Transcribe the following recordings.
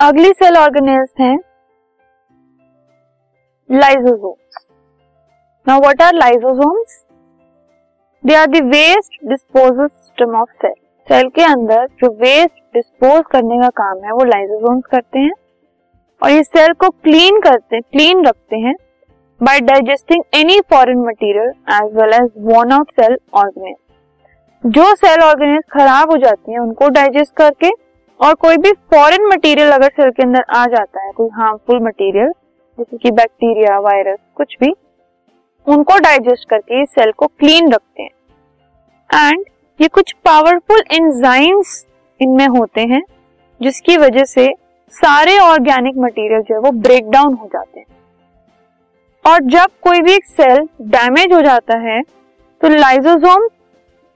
अगली cell organelles हैं lysosomes now what are lysosomes they are the waste disposal system of cell cell के अंदर जो waste dispose करने का काम है, वो लाइसोसोम्स करते हैं। और ये सेल को क्लीन करते हैं क्लीन रखते हैं by digesting any foreign material as well as worn out cell organelles जो सेल ऑर्गेनिज खराब हो जाती हैं, उनको डाइजेस्ट करके और कोई भी फॉरेन मटेरियल अगर सेल के अंदर आ जाता है, कोई हार्मफुल मटेरियल जैसे कि बैक्टीरिया वायरस कुछ भी, उनको डाइजेस्ट करके इस सेल को क्लीन रखते हैं। एंड ये कुछ पावरफुल एंजाइम्स इनमें होते हैं, जिसकी वजह से सारे ऑर्गेनिक मटेरियल जो है वो ब्रेक डाउन हो जाते हैं। और जब कोई भी एक सेल डैमेज हो जाता है तो lysosome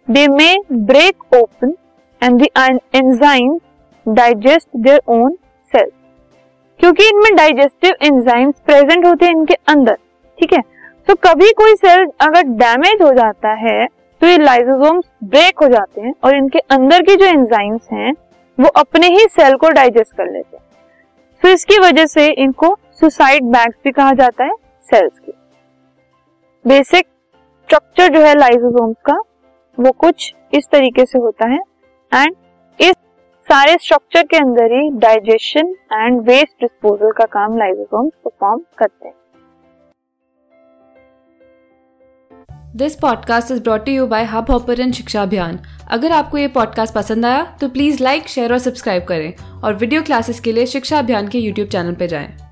they may break open and the enzyme digest their own cells क्योंकि इनमें डाइजेस्टिव एंजाइम्स प्रेजेंट होते हैं इनके अंदर, ठीक है? तो कभी कोई सेल अगर डैमेज हो जाता है तो ये लाइसोसोम्स ब्रेक हो जाते हैं और इनके अंदर की जो एंजाइम्स हैं, वो अपने ही सेल को डाइजेस्ट कर लेते हैं। तो इसकी वजह से इनको सुसाइड बैग्स भी कहा जाता है सेल्स की। बेसिक स्ट्रक्चर जो है लाइसोसोम्स का, वो कुछ इस तरीके से होता है। एंड सारे स्ट्रक्चर के अंदर ही डाइजेशन एंड वेस्ट डिस्पोजल का काम लाइजोसोम परफॉर्म करते हैं this podcast is brought you by Hub Hopper शिक्षा अभियान अगर आपको ये पॉडकास्ट पसंद आया तो प्लीज़ लाइक शेयर और सब्सक्राइब करें और वीडियो क्लासेस के लिए शिक्षा अभियान के यूट्यूब चैनल पर जाएँ।